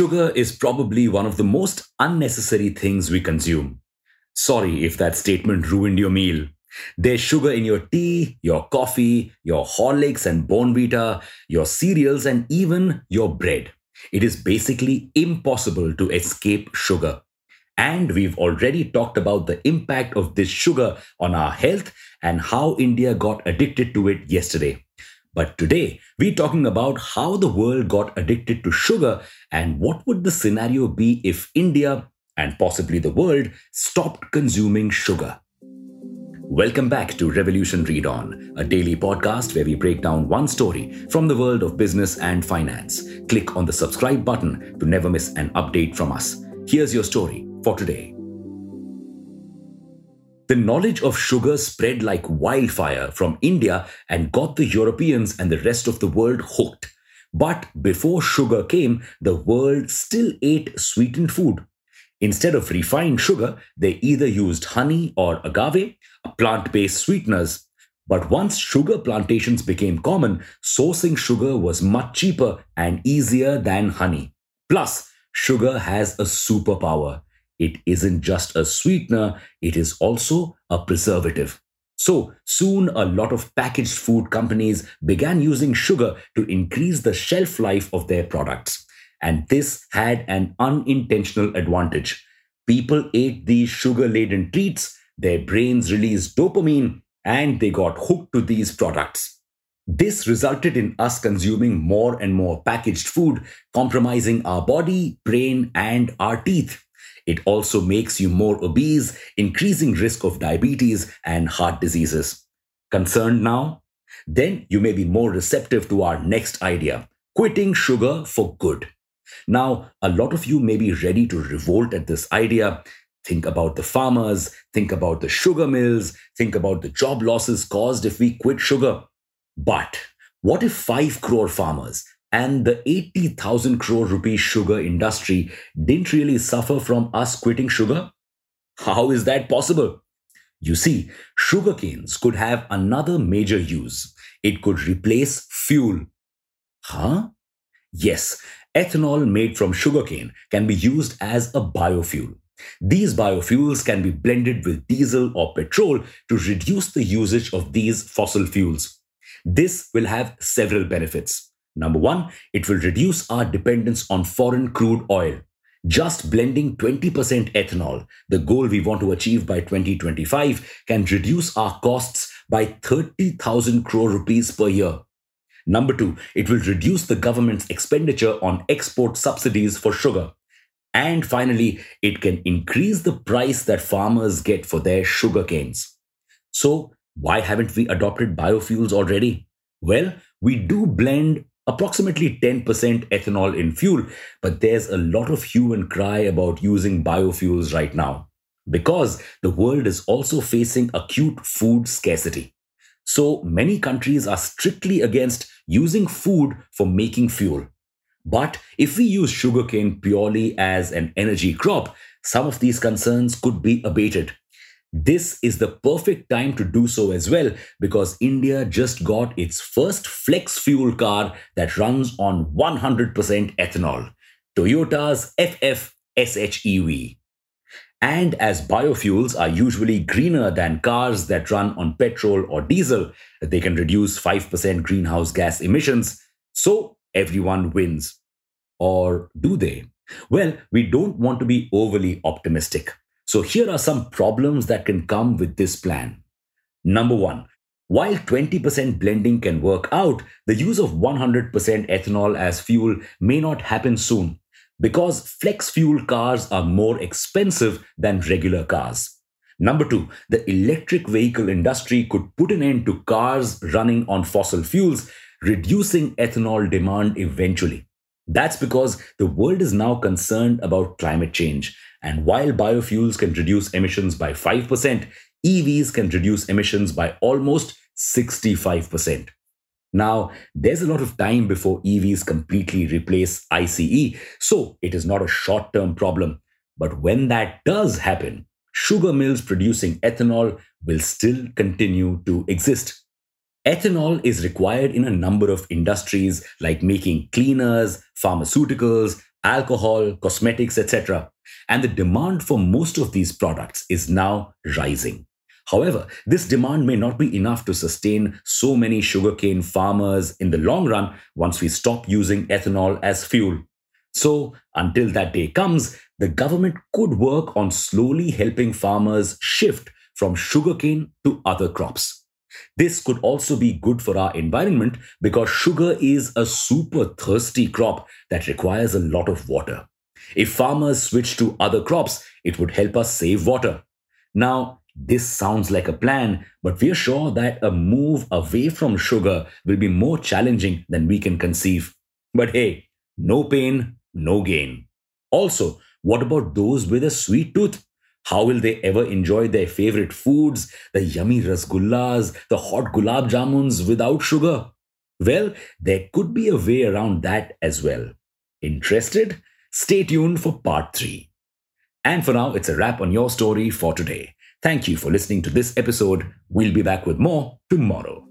Sugar is probably one of the most unnecessary things we consume. Sorry if that statement ruined your meal. There's sugar in your tea, your coffee, your Horlicks and Bournvita, your cereals, and even your bread. It is basically impossible to escape sugar. And we've already talked about the impact of this sugar on our health and how India got addicted to it yesterday. But today, we're talking about how the world got addicted to sugar and what would the scenario be if India and possibly the world stopped consuming sugar. Welcome back to Revolution Read On, a daily podcast where we break down one story from the world of business and finance. Click on the subscribe button to never miss an update from us. Here's your story for today. The knowledge of sugar spread like wildfire from India and got the Europeans and the rest of the world hooked. But before sugar came, the world still ate sweetened food. Instead of refined sugar, they either used honey or agave, plant based sweeteners. But once sugar plantations became common, sourcing sugar was much cheaper and easier than honey. Plus, sugar has a superpower it isn't just a sweetener, it is also a preservative. So soon, a lot of packaged food companies began using sugar to increase the shelf life of their products. And this had an unintentional advantage. People ate these sugar laden treats, their brains released dopamine, and they got hooked to these products. This resulted in us consuming more and more packaged food, compromising our body, brain, and our teeth. It also makes you more obese, increasing risk of diabetes and heart diseases. Concerned now? Then you may be more receptive to our next idea quitting sugar for good. Now, a lot of you may be ready to revolt at this idea. Think about the farmers, think about the sugar mills, think about the job losses caused if we quit sugar. But what if 5 crore farmers and the 80,000 crore rupee sugar industry didn't really suffer from us quitting sugar? How is that possible? You see, sugar canes could have another major use. It could replace fuel. Huh? Yes, ethanol made from sugarcane can be used as a biofuel. These biofuels can be blended with diesel or petrol to reduce the usage of these fossil fuels. This will have several benefits. Number one, it will reduce our dependence on foreign crude oil. Just blending 20% ethanol, the goal we want to achieve by 2025, can reduce our costs by 30,000 crore rupees per year. Number two, it will reduce the government's expenditure on export subsidies for sugar. And finally, it can increase the price that farmers get for their sugar canes. So, why haven't we adopted biofuels already? Well, we do blend approximately 10% ethanol in fuel, but there's a lot of hue and cry about using biofuels right now because the world is also facing acute food scarcity. So many countries are strictly against using food for making fuel. But if we use sugarcane purely as an energy crop, some of these concerns could be abated. This is the perfect time to do so as well because India just got its first flex fuel car that runs on 100% ethanol, Toyota's FF SHEV. And as biofuels are usually greener than cars that run on petrol or diesel, they can reduce 5% greenhouse gas emissions. So everyone wins. Or do they? Well, we don't want to be overly optimistic. So here are some problems that can come with this plan. Number one, while 20% blending can work out, the use of 100% ethanol as fuel may not happen soon because flex fuel cars are more expensive than regular cars. Number two, the electric vehicle industry could put an end to cars running on fossil fuels, reducing ethanol demand eventually. That's because the world is now concerned about climate change and while biofuels can reduce emissions by 5%, EVs can reduce emissions by almost 65%. Now, there's a lot of time before EVs completely replace ICE, so it is not a short term problem. But when that does happen, sugar mills producing ethanol will still continue to exist. Ethanol is required in a number of industries like making cleaners, pharmaceuticals, alcohol, cosmetics, etc. And the demand for most of these products is now rising. However, this demand may not be enough to sustain so many sugarcane farmers in the long run once we stop using ethanol as fuel. So, until that day comes, the government could work on slowly helping farmers shift from sugarcane to other crops. This could also be good for our environment because sugar is a super thirsty crop that requires a lot of water. If farmers switch to other crops, it would help us save water. Now, this sounds like a plan, but we're sure that a move away from sugar will be more challenging than we can conceive. But hey, no pain, no gain. Also, what about those with a sweet tooth? How will they ever enjoy their favorite foods, the yummy rasgullas, the hot gulab jamuns without sugar? Well, there could be a way around that as well. Interested? Stay tuned for part 3. And for now, it's a wrap on your story for today. Thank you for listening to this episode. We'll be back with more tomorrow.